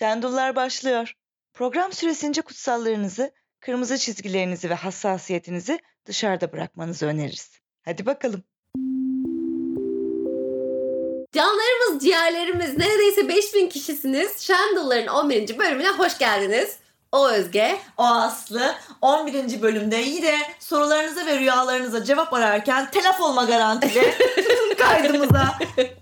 Şendullar başlıyor. Program süresince kutsallarınızı, kırmızı çizgilerinizi ve hassasiyetinizi dışarıda bırakmanızı öneririz. Hadi bakalım. Canlarımız, ciğerlerimiz neredeyse 5000 kişisiniz. Şendulların 11. bölümüne hoş geldiniz. O Özge. O Aslı 11. bölümde yine sorularınıza ve rüyalarınıza cevap ararken telef olma garantili kaydımıza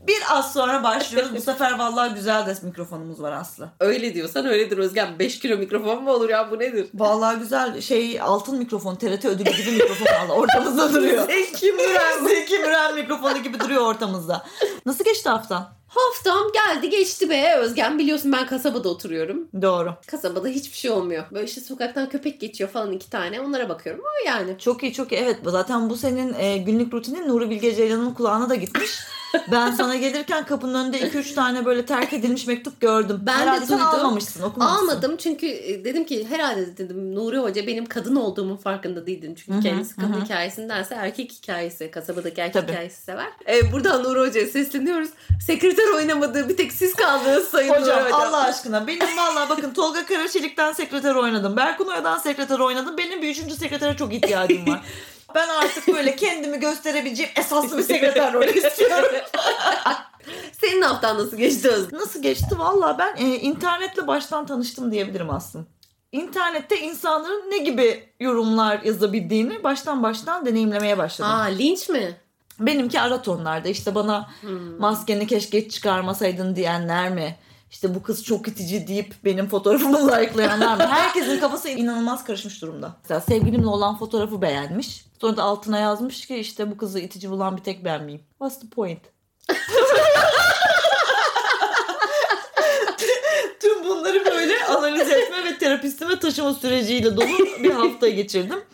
bir az sonra başlıyoruz. Bu sefer vallahi güzel de mikrofonumuz var Aslı. Öyle diyorsan öyledir Özgen. 5 kilo mikrofon mu olur ya bu nedir? Vallahi güzel şey altın mikrofon TRT ödülü gibi mikrofon valla ortamızda duruyor. Zeki Müren. Zeki Müren mikrofonu gibi duruyor ortamızda. Nasıl geçti haftan? Haftam geldi geçti be Özgen. Biliyorsun ben kasabada oturuyorum. Doğru. Kasabada hiçbir şey olmuyor. Böyle işte sokaktan köpek geçiyor falan iki tane. Onlara bakıyorum ama yani. Çok iyi çok iyi. Evet zaten bu senin e, günlük rutinin Nuri Bilge Ceylan'ın kulağına da gitmiş. Ben sana gelirken kapının önünde 2-3 tane böyle terk edilmiş mektup gördüm. Ben de Herhalde sen duydum. almamışsın okumamışsın. Almadım çünkü e, dedim ki herhalde dedim Nuri Hoca benim kadın olduğumun farkında değildim. Çünkü Hı hı, kendisi kadın hı hikayesindense erkek hikayesi, kasabadaki erkek Tabii. hikayesi sever. E, buradan Nuri Hoca'ya sesleniyoruz. Sekreter oynamadığı bir tek siz kaldınız sayın Hocam Nuri Hocam. Allah aşkına benim valla bakın Tolga Karaçelik'ten sekreter oynadım. Berkun Oya'dan sekreter oynadım. Benim bir üçüncü sekretere çok ihtiyacım var. Ben artık böyle kendimi gösterebileceğim esaslı bir sekreter rolü istiyorum. Senin haftan nasıl geçti Özgür? Nasıl geçti valla ben e, internetle baştan tanıştım diyebilirim aslında. İnternette insanların ne gibi yorumlar yazabildiğini baştan baştan deneyimlemeye başladım. Aa linç mi? Benimki ara tonlarda işte bana Hmm. maskeni keşke hiç çıkarmasaydın diyenler mi? İşte bu kız çok itici deyip benim fotoğrafımı likelayanlar mı? Herkesin kafası inanılmaz karışmış durumda. Mesela sevgilimle olan fotoğrafı beğenmiş. Sonra da altına yazmış ki işte bu kızı itici bulan bir tek ben miyim? What's the point? Tüm bunları böyle analiz etme ve terapistime taşıma süreciyle dolu bir hafta geçirdim.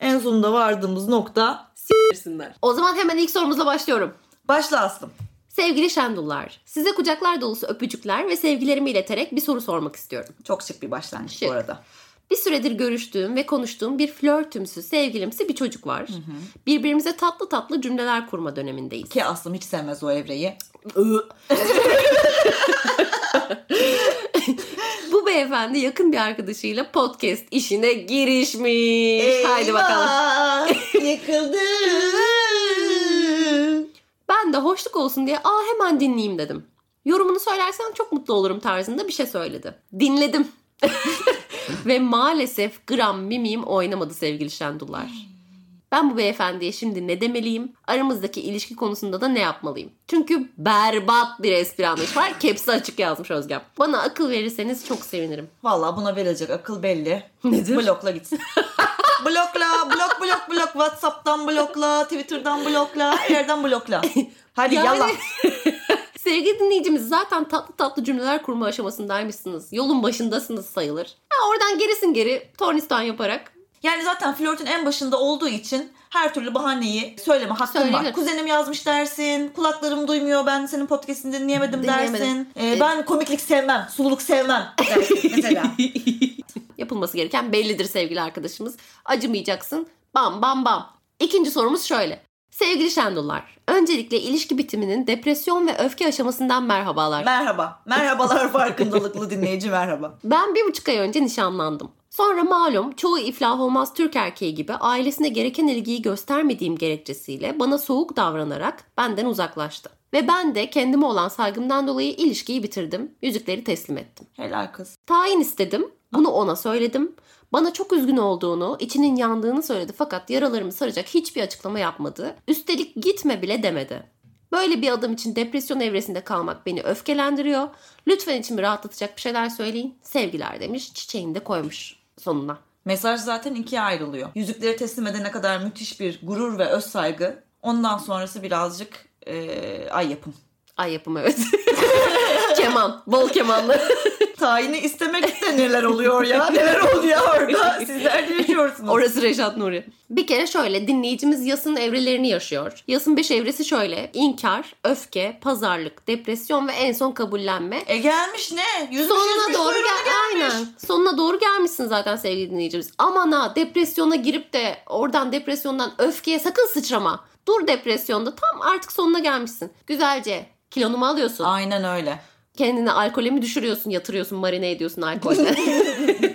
En sonunda vardığımız nokta Versinler. O zaman hemen ilk sorumuzla başlıyorum. başla Aslım. Sevgili Şendullar, size kucaklar dolusu öpücükler ve sevgilerimi ileterek bir soru sormak istiyorum. Çok şık bir başlangıç Şık. bu arada. Bir süredir görüştüğüm ve konuştuğum bir flörtümsü, sevgilimsi bir çocuk var. Birbirimize tatlı tatlı cümleler kurma dönemindeyiz. Ki Aslım hiç sevmez o evreyi. Bu beyefendi yakın bir arkadaşıyla podcast işine girişmiş. Haydi bakalım. Yıkıldı. Ben de hoşluk olsun diye aa hemen dinleyeyim dedim. Yorumunu söylersen çok mutlu olurum tarzında bir şey söyledi. Dinledim. Ve maalesef gram mimim oynamadı sevgili Şendullar. Ben bu beyefendiye şimdi ne demeliyim? Aramızdaki ilişki konusunda da ne yapmalıyım? Çünkü berbat bir espri anlayış var. Kepsi açık yazmış Özgem. Bana akıl verirseniz çok sevinirim. Valla buna verecek akıl belli. Nedir? Blokla gitsin. Blokla, blok blok blok. Whatsapp'tan blokla, Twitter'dan blokla, her yerden blokla. Hadi Yani- yallah. Sevgili dinleyicimiz zaten tatlı tatlı cümleler kurma aşamasındaymışsınız. Yolun başındasınız sayılır. Ha, oradan gerisin geri tornistan yaparak. Yani zaten flörtün en başında olduğu için her türlü bahaneyi söyleme hakkın Söylenir. var. Kuzenim yazmış dersin, kulaklarım duymuyor, ben senin podcastini dinleyemedim Dinleyemedim. dersin. Ee, Ee, ben komiklik sevmem, sululuk sevmem dersin mesela. Yapılması gereken bellidir sevgili arkadaşımız. Acımayacaksın. Bam bam bam. İkinci sorumuz şöyle. Sevgili Şendullar, öncelikle ilişki bitiminin depresyon ve öfke aşamasından merhabalar. merhaba. Merhabalar farkındalıklı dinleyici merhaba. Ben bir buçuk ay önce nişanlandım. Sonra malum çoğu iflah olmaz Türk erkeği gibi ailesine gereken ilgiyi göstermediğim gerekçesiyle bana soğuk davranarak benden uzaklaştı. Ve ben de kendime olan saygımdan dolayı ilişkiyi bitirdim. Yüzükleri teslim ettim. Helal kız. Tayin istedim. Bunu ona söyledim. Bana çok üzgün olduğunu, içinin yandığını söyledi fakat yaralarımı saracak hiçbir açıklama yapmadı. Üstelik gitme bile demedi. Böyle bir adam için depresyon evresinde kalmak beni öfkelendiriyor. Lütfen içimi rahatlatacak bir şeyler söyleyin. Sevgiler demiş, çiçeğini de koymuş sonuna. Mesaj zaten ikiye ayrılıyor. Yüzükleri teslim edene kadar müthiş bir gurur ve öz saygı. Ondan sonrası birazcık eee, ay yapım. Ay yapım evet. Keman, bol kemanlı. Tayini istemek de neler oluyor ya? Neler oluyor orada? Sizler de yaşıyorsunuz. Orası Reşat Nuri. Bir kere şöyle dinleyicimiz Yas'ın evrelerini yaşıyor. Yas'ın 5 evresi şöyle. İnkar, öfke, pazarlık, depresyon ve en son kabullenme. E gelmiş ne? Yüzmüş Sonuna yüzmüş doğru gel gelmiş. aynen. Sonuna doğru gelmişsin zaten sevgili dinleyicimiz. Aman ha depresyona girip de oradan depresyondan öfkeye sakın sıçrama. Dur depresyonda tam artık sonuna gelmişsin. Güzelce kilonu mu alıyorsun? Aynen öyle. Kendini alkole mi düşürüyorsun, yatırıyorsun, marine ediyorsun alkolle?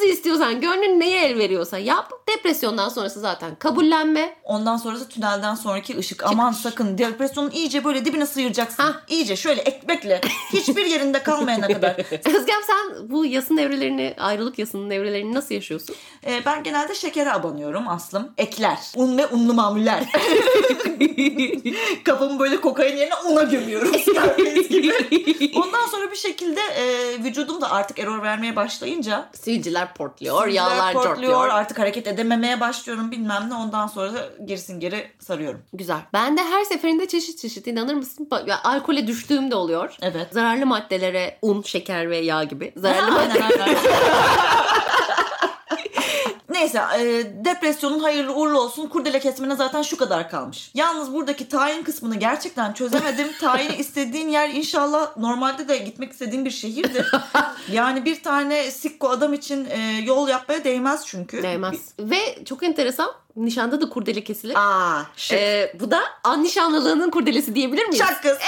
Nasıl istiyorsan, gönlün neye el veriyorsa yap. Depresyondan sonrası zaten kabullenme. Ondan sonrası tünelden sonraki ışık. Aman sakın depresyonun iyice böyle dibine sıyıracaksın. Hah. İyice şöyle ekmekle. Hiçbir yerinde kalmayana kadar. Özgem sen bu yasın evrelerini, ayrılık yasının evrelerini nasıl yaşıyorsun? Ee, ben genelde şekere abanıyorum aslım. Ekler. Un ve unlu mamuller. Kafamı böyle kokain yerine una gömüyorum. Gibi. Ondan sonra bir şekilde e, vücudum da artık error vermeye başlayınca Sivilceler portluyor, Sinirler yağlar portluyor, cortluyor. Artık hareket edememeye başlıyorum bilmem ne. Ondan sonra da gerisin geri sarıyorum. Güzel. Ben de her seferinde çeşit çeşit inanır mısın? Ba- Ya, alkole düştüğüm de oluyor. Evet. Zararlı maddelere un, şeker ve yağ gibi. Zararlı Aynen, madde. aynen. Neyse e, depresyonun hayırlı uğurlu olsun kurdele kesmene zaten şu kadar kalmış. Yalnız buradaki tayin kısmını gerçekten çözemedim. Tayini istediğin yer inşallah normalde de gitmek istediğin bir şehirdir. Yani bir tane sikko adam için e, yol yapmaya değmez çünkü. Değmez. Ve çok enteresan. Nişanda da kurdele kesilir. Aa şık. Ee, bu da an nişanlılığının kurdelesi diyebilir miyiz? Çak kız.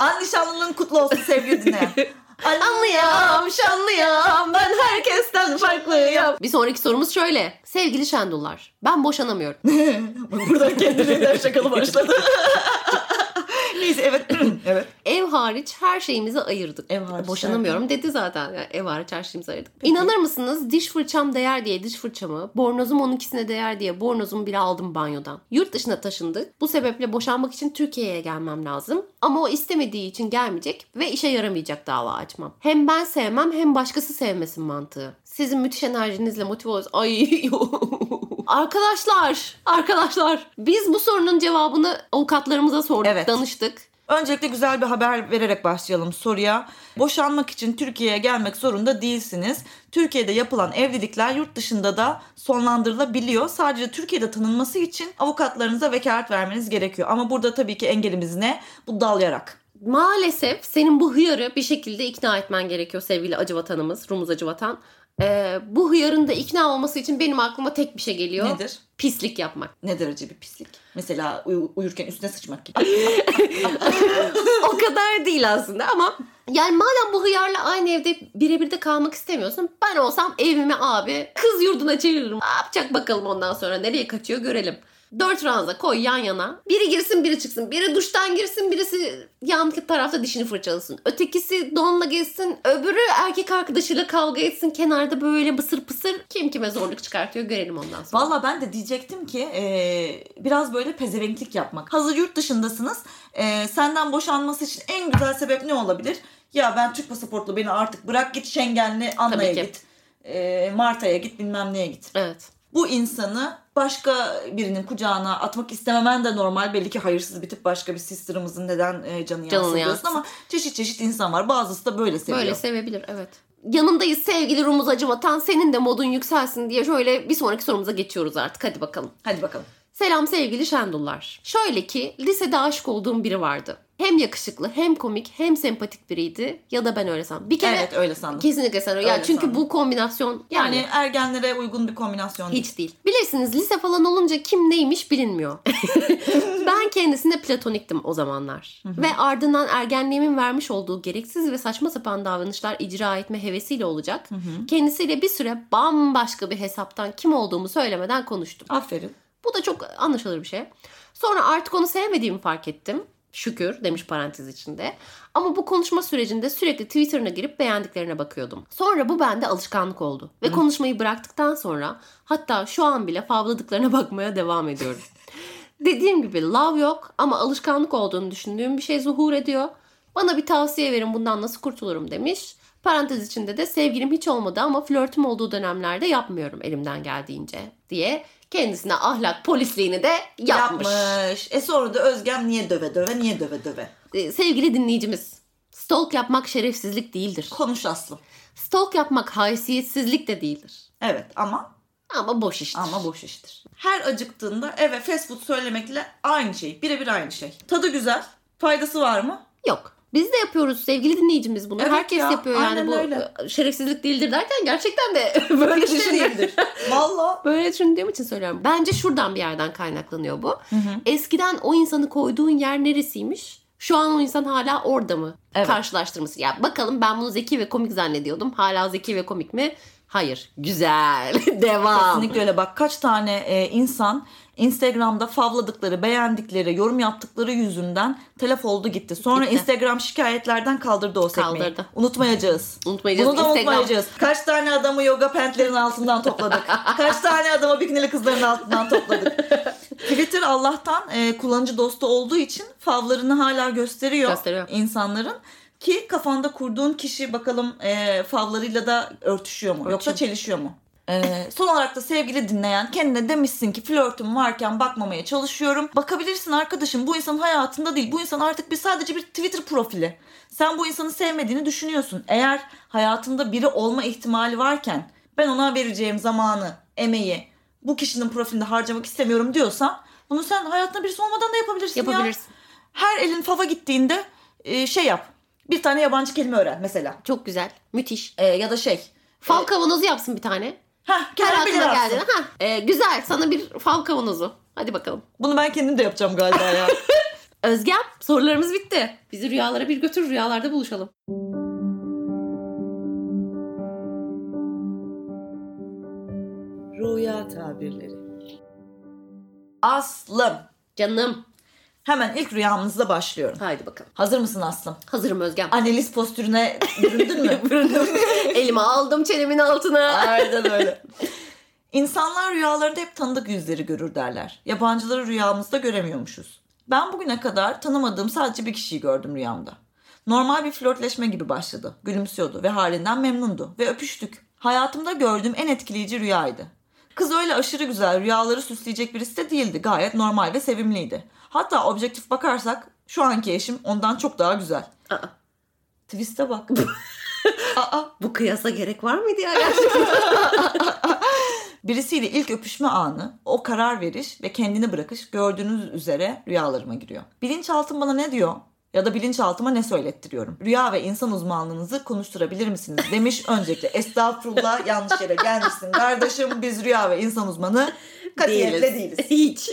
An nişanlılığın kutlu olsun sevgili dinleyen. Anlıyam, şanlıyam, ben herkesten farklıyım. Bir sonraki sorumuz şöyle. Sevgili Şendullar, ben boşanamıyorum. Burada kendiliğinden şakalı başladı. Neyse evet. evet. Hariç her şeyimizi ayırdık. Ev hariç Boşanamıyorum dedi zaten. Yani ev hariç her şeyimizi ayırdık. İnanır mısınız diş fırçam değer diye diş fırçamı, bornozum onunkisine değer diye bornozumu bile aldım banyodan. Yurt dışına taşındık. Bu sebeple boşanmak için Türkiye'ye gelmem lazım. Ama o istemediği için gelmeyecek ve işe yaramayacak dava açmam. Hem ben sevmem hem başkası sevmesin mantığı. Sizin müthiş enerjinizle motive oluyoruz. Ay Arkadaşlar, arkadaşlar biz bu sorunun cevabını avukatlarımıza sorduk, Evet. danıştık. Öncelikle güzel bir haber vererek başlayalım soruya. Boşanmak için Türkiye'ye gelmek zorunda değilsiniz. Türkiye'de yapılan evlilikler yurt dışında da sonlandırılabiliyor. Sadece Türkiye'de tanınması için avukatlarınıza vekalet vermeniz gerekiyor. Ama burada tabii ki engelimiz ne? Bu dal yarak. Maalesef senin bu hıyarı bir şekilde ikna etmen gerekiyor sevgili acıvatanımız, Rumuz acıvatan. Ee, bu hıyarın da ikna olması için benim aklıma tek bir şey geliyor. Nedir? Pislik yapmak. Ne derece bir pislik? Mesela uyu- uyurken üstüne sıçmak gibi. o kadar değil aslında ama yani madem bu hıyarla aynı evde birebir de kalmak istemiyorsun ben olsam evimi abi kız yurduna çeviririm. Ne yapacak bakalım ondan sonra nereye kaçıyor görelim. Dört ranza koy yan yana. Biri girsin biri çıksın. Biri duştan girsin birisi yan tarafta dişini fırçalasın. Ötekisi donla gezsin. Öbürü erkek arkadaşıyla kavga etsin. Kenarda böyle bısır pısır. Kim kime zorluk çıkartıyor görelim ondan sonra. Valla ben de diyecektim ki e, biraz böyle pezevenklik yapmak. Hazır yurt dışındasınız. E, senden boşanması için en güzel sebep ne olabilir? Ya ben Türk pasaportlu beni artık bırak git Schengenli Anna'ya git. E, Marta'ya git bilmem neye git. Evet. Bu insanı başka birinin kucağına atmak istememen de normal. Belli ki hayırsız bir tip başka bir sister'ımızın neden e, canı yansın Canını diyorsun ama çeşit çeşit insan var. Bazısı da böyle seviyor. Böyle sevebilir evet. Yanındayız sevgili Rumuz Acıvatan. Senin de modun yükselsin diye şöyle bir sonraki sorumuza geçiyoruz artık. Hadi bakalım. Hadi bakalım. Selam sevgili Şendullar. Şöyle ki lisede aşık olduğum biri vardı. Hem yakışıklı hem komik hem sempatik biriydi. Ya da ben öyle sandım. Bir kere Evet öyle sandım. kesinlikle sen öyle. Ya çünkü sandım. bu kombinasyon yani, Yani ergenlere uygun bir kombinasyon değil. hiç değil. Bilirsiniz lise falan olunca kim neymiş bilinmiyor. ben kendisine platoniktim o zamanlar. Ve ardından ergenliğimin vermiş olduğu gereksiz ve saçma sapan davranışlar icra etme hevesiyle olacak. Kendisiyle bir süre bambaşka bir hesaptan kim olduğumu söylemeden konuştum. Aferin. Bu da çok anlaşılır bir şey. Sonra artık onu sevmediğimi fark ettim. Şükür demiş parantez içinde. Ama bu konuşma sürecinde sürekli Twitter'ına girip beğendiklerine bakıyordum. Sonra bu bende alışkanlık oldu. Ve konuşmayı bıraktıktan sonra hatta şu an bile favladıklarına bakmaya devam ediyorum. Dediğim gibi love yok ama alışkanlık olduğunu düşündüğüm bir şey zuhur ediyor. Bana bir tavsiye verin bundan nasıl kurtulurum demiş. Parantez içinde de sevgilim hiç olmadı ama flörtüm olduğu dönemlerde yapmıyorum elimden geldiğince diye kendisine ahlak polisliğini de yapmış. Yapmış. E sonra da Özgem niye döve döve niye döve döve. Ee, sevgili dinleyicimiz, stalk yapmak şerefsizlik değildir. Konuş Aslım. Stalk yapmak haysiyetsizlik de değildir. Evet ama Ama boş iştir. ama boş iştir. Her acıktığında eve fast food söylemekle aynı şey. Birebir aynı şey. Tadı güzel. Faydası var mı? Yok. Biz de yapıyoruz sevgili dinleyicimiz bunu. Evet Herkes ya, yapıyor yani bu öyle. e, şerefsizlik değildir derken gerçekten de böyle düşündüğüm, değildir. Valla. böyle düşündüğüm için söylüyorum. Bence şuradan bir yerden kaynaklanıyor bu. Eskiden o insanı koyduğun yer neresiymiş? Şu an o insan hala orada mı? Evet. Karşılaştırması. Ya bakalım ben bunu zeki ve komik zannediyordum. Hala zeki ve komik mi? Hayır. Güzel. Devam. Kesinlikle öyle bak kaç tane e, insan Instagram'da favladıkları, beğendikleri, yorum yaptıkları yüzünden telef oldu gitti. Sonra Gitti. Instagram şikayetlerden kaldırdı o sekmeyi. Kaldırdı. Unutmayacağız. Unutmayacağız. Bunu da Instagram- unutmayacağız. Kaç tane adamı yoga pentlerin altından topladık. Kaç tane adamı bikinili kızların altından topladık. Twitter Allah'tan e, kullanıcı dostu olduğu için favlarını hala gösteriyor, Gösteriyor. insanların. Ki kafanda kurduğun kişi bakalım e, favlarıyla da örtüşüyor mu? Yoksa çelişiyor mu? E, son olarak da sevgili dinleyen kendine demişsin ki flörtüm varken bakmamaya çalışıyorum. Bakabilirsin arkadaşım bu insanın hayatında değil. Bu insan artık bir sadece bir Twitter profili. Sen bu insanı sevmediğini düşünüyorsun. Eğer hayatında biri olma ihtimali varken ben ona vereceğim zamanı, emeği bu kişinin profilinde harcamak istemiyorum diyorsan bunu sen hayatında birisi olmadan da yapabilirsin ya. Yapabilirsin. Her elin fava gittiğinde e, şey yap. Bir tane yabancı kelime öğren mesela. Çok güzel. Müthiş. E, ya da şey. Fal kavanozu yapsın bir tane. Heh, Her kendi bilir aklına aslında. geldiğinde. Ha, e, güzel. Sana bir fal kavanozu. Hadi bakalım. Bunu ben kendim de yapacağım galiba ya. Özgem sorularımız bitti. Bizi rüyalara bir götür rüyalarda buluşalım. Rüya tabirleri. Aslım. Canım. Hemen ilk rüyamızla başlıyorum. Haydi bakalım. Hazır mısın Aslım? Hazırım Özgem. Analiz postürüne büründün mü? Elimi aldım çenemin altına. Aynen öyle. İnsanlar rüyalarında hep tanıdık yüzleri görür derler. Yabancıları rüyamızda göremiyormuşuz. Ben bugüne kadar tanımadığım sadece bir kişiyi gördüm rüyamda. Normal bir flörtleşme gibi başladı. Gülümsüyordu ve halinden memnundu ve öpüştük. Hayatımda gördüğüm en etkileyici rüyaydı. Kız öyle aşırı güzel, rüyaları süsleyecek birisi de değildi. Gayet normal ve sevimliydi. Hatta objektif bakarsak şu anki eşim ondan çok daha güzel. Aa, Twist'e bak. Aa, bu kıyasa gerek var mıydı ya gerçekten? Birisiyle ilk öpüşme anı, o karar veriş ve kendini bırakış gördüğünüz üzere rüyalarıma giriyor. Bilinçaltım bana ne diyor? Ya da bilinçaltıma ne söylettiriyorum? Rüya ve insan uzmanlığınızı konuşturabilir misiniz? Demiş öncelikle. Estağfurullah yanlış yere gelmişsin kardeşim. Biz rüya ve insan uzmanı katiyetle değiliz. Hiç.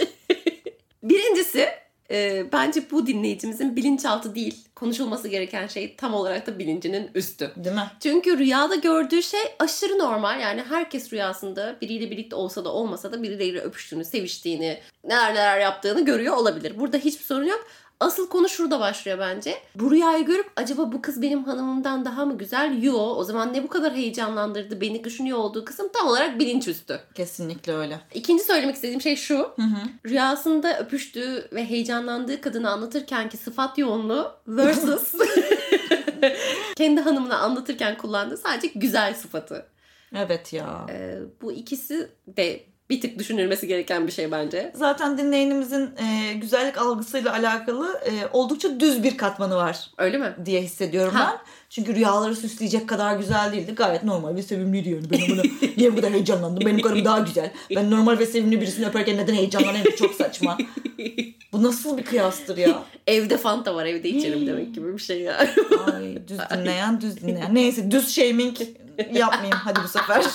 Birincisi e, bence bu dinleyicimizin bilinçaltı değil. Konuşulması gereken şey tam olarak da bilincinin üstü. Değil mi? Çünkü rüyada gördüğü şey aşırı normal. Yani herkes rüyasında biriyle birlikte olsa da olmasa da birileriyle öpüştüğünü, seviştiğini, neler neler yaptığını görüyor olabilir. Burada hiçbir sorun yok. Asıl konu şurada başlıyor bence. Bu rüyayı görüp acaba bu kız benim hanımımdan daha mı güzel? Yo o zaman ne bu kadar heyecanlandırdı beni düşünüyor olduğu kısım tam olarak bilinçüstü. Kesinlikle öyle. İkinci söylemek istediğim şey şu. Hı hı. Rüyasında öpüştüğü ve heyecanlandığı kadını anlatırken ki sıfat yoğunluğu versus kendi hanımına anlatırken kullandığı sadece güzel sıfatı. Evet ya. Ee, bu ikisi de bir tık düşünülmesi gereken bir şey bence. Zaten dinleyenimizin e, güzellik algısıyla alakalı e, oldukça düz bir katmanı var Öyle mi? diye hissediyorum Ha. ben. Çünkü rüyaları süsleyecek kadar güzel değildi. Gayet normal ve sevimliydi yani. Ben bunu niye bu kadar heyecanlandım? Benim karım daha güzel. Ben normal ve sevimli birisini öperken neden heyecanlanayım? Çok saçma. Bu nasıl bir kıyastır ya? Evde fanta var evde içerim demek gibi bir şey ya. Ay düz dinleyen düz dinleyen. Neyse düz shaming yapmayayım hadi bu sefer.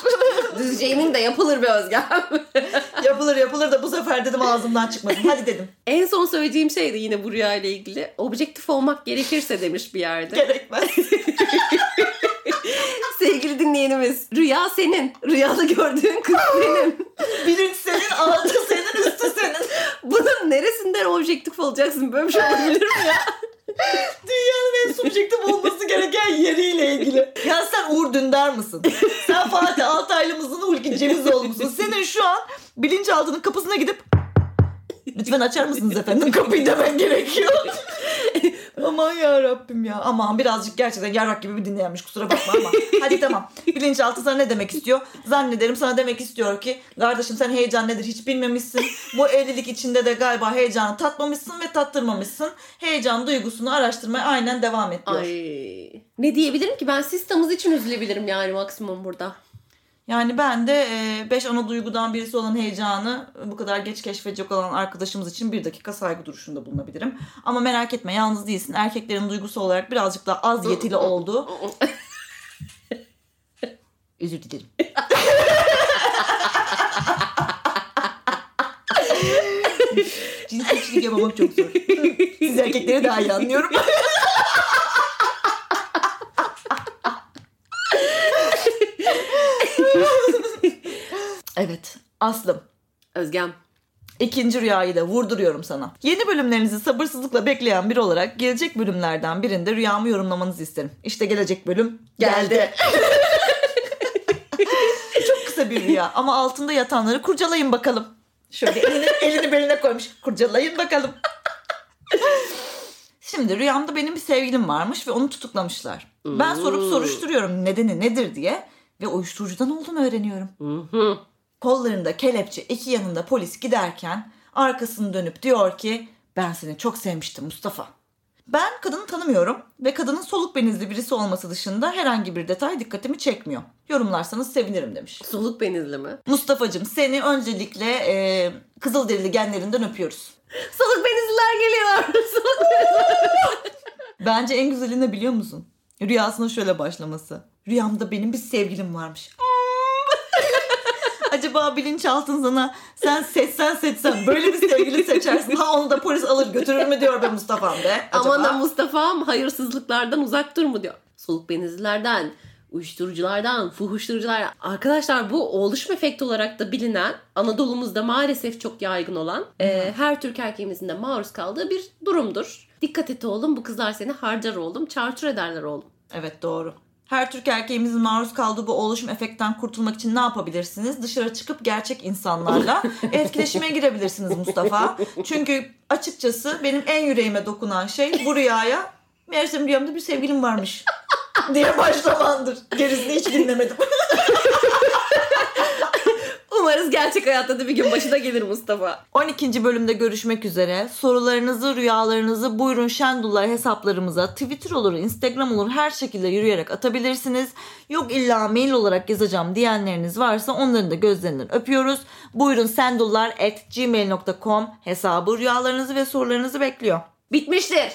Düzceğinin de yapılır be Özgem. yapılır yapılır da bu sefer dedim ağzımdan çıkmasın. Hadi dedim. en son söyleyeceğim şey de yine bu rüya ile ilgili. Objektif olmak gerekirse demiş bir yerde. Gerekmez. Sevgili dinleyenimiz rüya senin. Rüyada gördüğün kız benim. Bilinç senin, altı senin, üstü senin. Bunun neresinden objektif olacaksın? Böyle bir şey olabilir mi ya? Dünyanın en subjektif olması gereken yeriyle ilgili. Ya sen Uğur Dündar mısın? Sen Fatih Altaylı mısın? Hulki Cevizoğlu musun? Senin şu an bilinçaltının kapısına gidip Lütfen açar mısınız efendim kapıyı demen gerekiyor. Aman ya Rabbim ya. Aman birazcık gerçekten yarrak gibi bir dinleyenmiş kusura bakma ama. Hadi tamam. Bilinçaltı sana ne demek istiyor? Zannederim sana demek istiyor ki kardeşim sen heyecan nedir hiç bilmemişsin. Bu evlilik içinde de galiba heyecanı tatmamışsın ve tattırmamışsın. Heyecan duygusunu araştırmaya aynen devam et diyor. Ay. Ne diyebilirim ki? Ben sistemimiz için üzülebilirim yani maksimum burada. Yani ben de 5 ana duygudan birisi olan heyecanı bu kadar geç keşfedecek olan arkadaşımız için bir dakika saygı duruşunda bulunabilirim. Ama merak etme yalnız değilsin. Erkeklerin duygusu olarak birazcık daha az yetili oldu. Özür dilerim. cinsiyetçilik yapmamak çok zor. Siz erkekleri daha iyi anlıyorum. evet Aslım. Özgem. İkinci rüyayı da vurduruyorum sana. Yeni bölümlerinizi sabırsızlıkla bekleyen biri olarak gelecek bölümlerden birinde rüyamı yorumlamanızı isterim. İşte gelecek bölüm geldi. Çok kısa bir rüya ama altında yatanları kurcalayın bakalım. Şöyle elini, elini beline koymuş. Kurcalayın bakalım. Şimdi rüyamda benim bir sevgilim varmış ve onu tutuklamışlar. Ben sorup soruşturuyorum nedeni nedir diye ve uyuşturucudan olduğunu öğreniyorum. Kollarında kelepçe, iki yanında polis giderken arkasını dönüp diyor ki ben seni çok sevmiştim Mustafa. Ben kadını tanımıyorum ve kadının soluk benizli birisi olması dışında herhangi bir detay dikkatimi çekmiyor. Yorumlarsanız sevinirim demiş. Soluk benizli mi? Mustafa'cığım seni öncelikle e, Kızılderili genlerinden öpüyoruz. Soluk benizliler geliyor. Soluk Bence en güzeli ne biliyor musun? Rüyasının şöyle başlaması. Rüyamda benim bir sevgilim varmış. Acaba bilinçaltın sana sen seçsen seçsen böyle bir sevgili seçersin. Ha onu da polis alır götürür mü diyor be Mustafa'm be. Acaba? Aman da Mustafa'm hayırsızlıklardan uzak dur mu diyor. Soluk benizlilerden, uyuşturuculardan, fuhuşturuculardan. Arkadaşlar bu oluşum efekti olarak da bilinen Anadolu'muzda maalesef çok yaygın olan e, her Türk erkeğimizin de maruz kaldığı bir durumdur. Dikkat et oğlum bu kızlar seni harcar oğlum, çarçur ederler oğlum. Evet doğru. Her Türk erkeğimizin maruz kaldığı bu oluşum efektten kurtulmak için ne yapabilirsiniz? Dışarı çıkıp gerçek insanlarla etkileşime girebilirsiniz Mustafa. Çünkü açıkçası benim en yüreğime dokunan şey bu rüyaya meğersem rüyamda bir sevgilim varmış diye başlamandır. Gerisini hiç dinlemedim. Umarız gerçek hayatta da bir gün başına gelir Mustafa. 12. bölümde görüşmek üzere. Sorularınızı, rüyalarınızı buyurun Şendullar hesaplarımıza Twitter olur, Instagram olur her şekilde yürüyerek atabilirsiniz. Yok illa mail olarak yazacağım diyenleriniz varsa onların da gözlerinden öpüyoruz. Buyurun sendullar at gmail.com hesabı rüyalarınızı ve sorularınızı bekliyor. Bitmiştir.